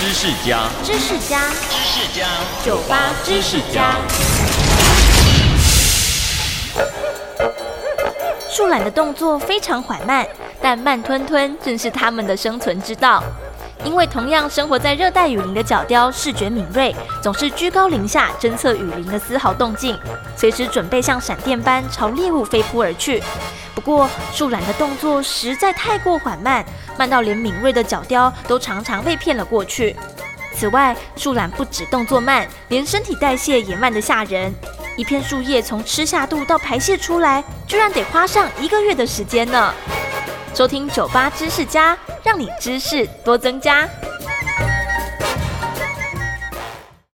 知识家，知识家，知识家，酒吧知识家。树懒的动作非常缓慢，但慢吞吞正是它们的生存之道。因为同样生活在热带雨林的角雕视觉敏锐，总是居高临下侦测雨林的丝毫动静，随时准备像闪电般朝猎物飞扑而去。不过树懒的动作实在太过缓慢，慢到连敏锐的角雕都常常被骗了过去。此外，树懒不止动作慢，连身体代谢也慢得吓人。一片树叶从吃下肚到排泄出来，居然得花上一个月的时间呢。收听酒吧知识家。让你知识多增加。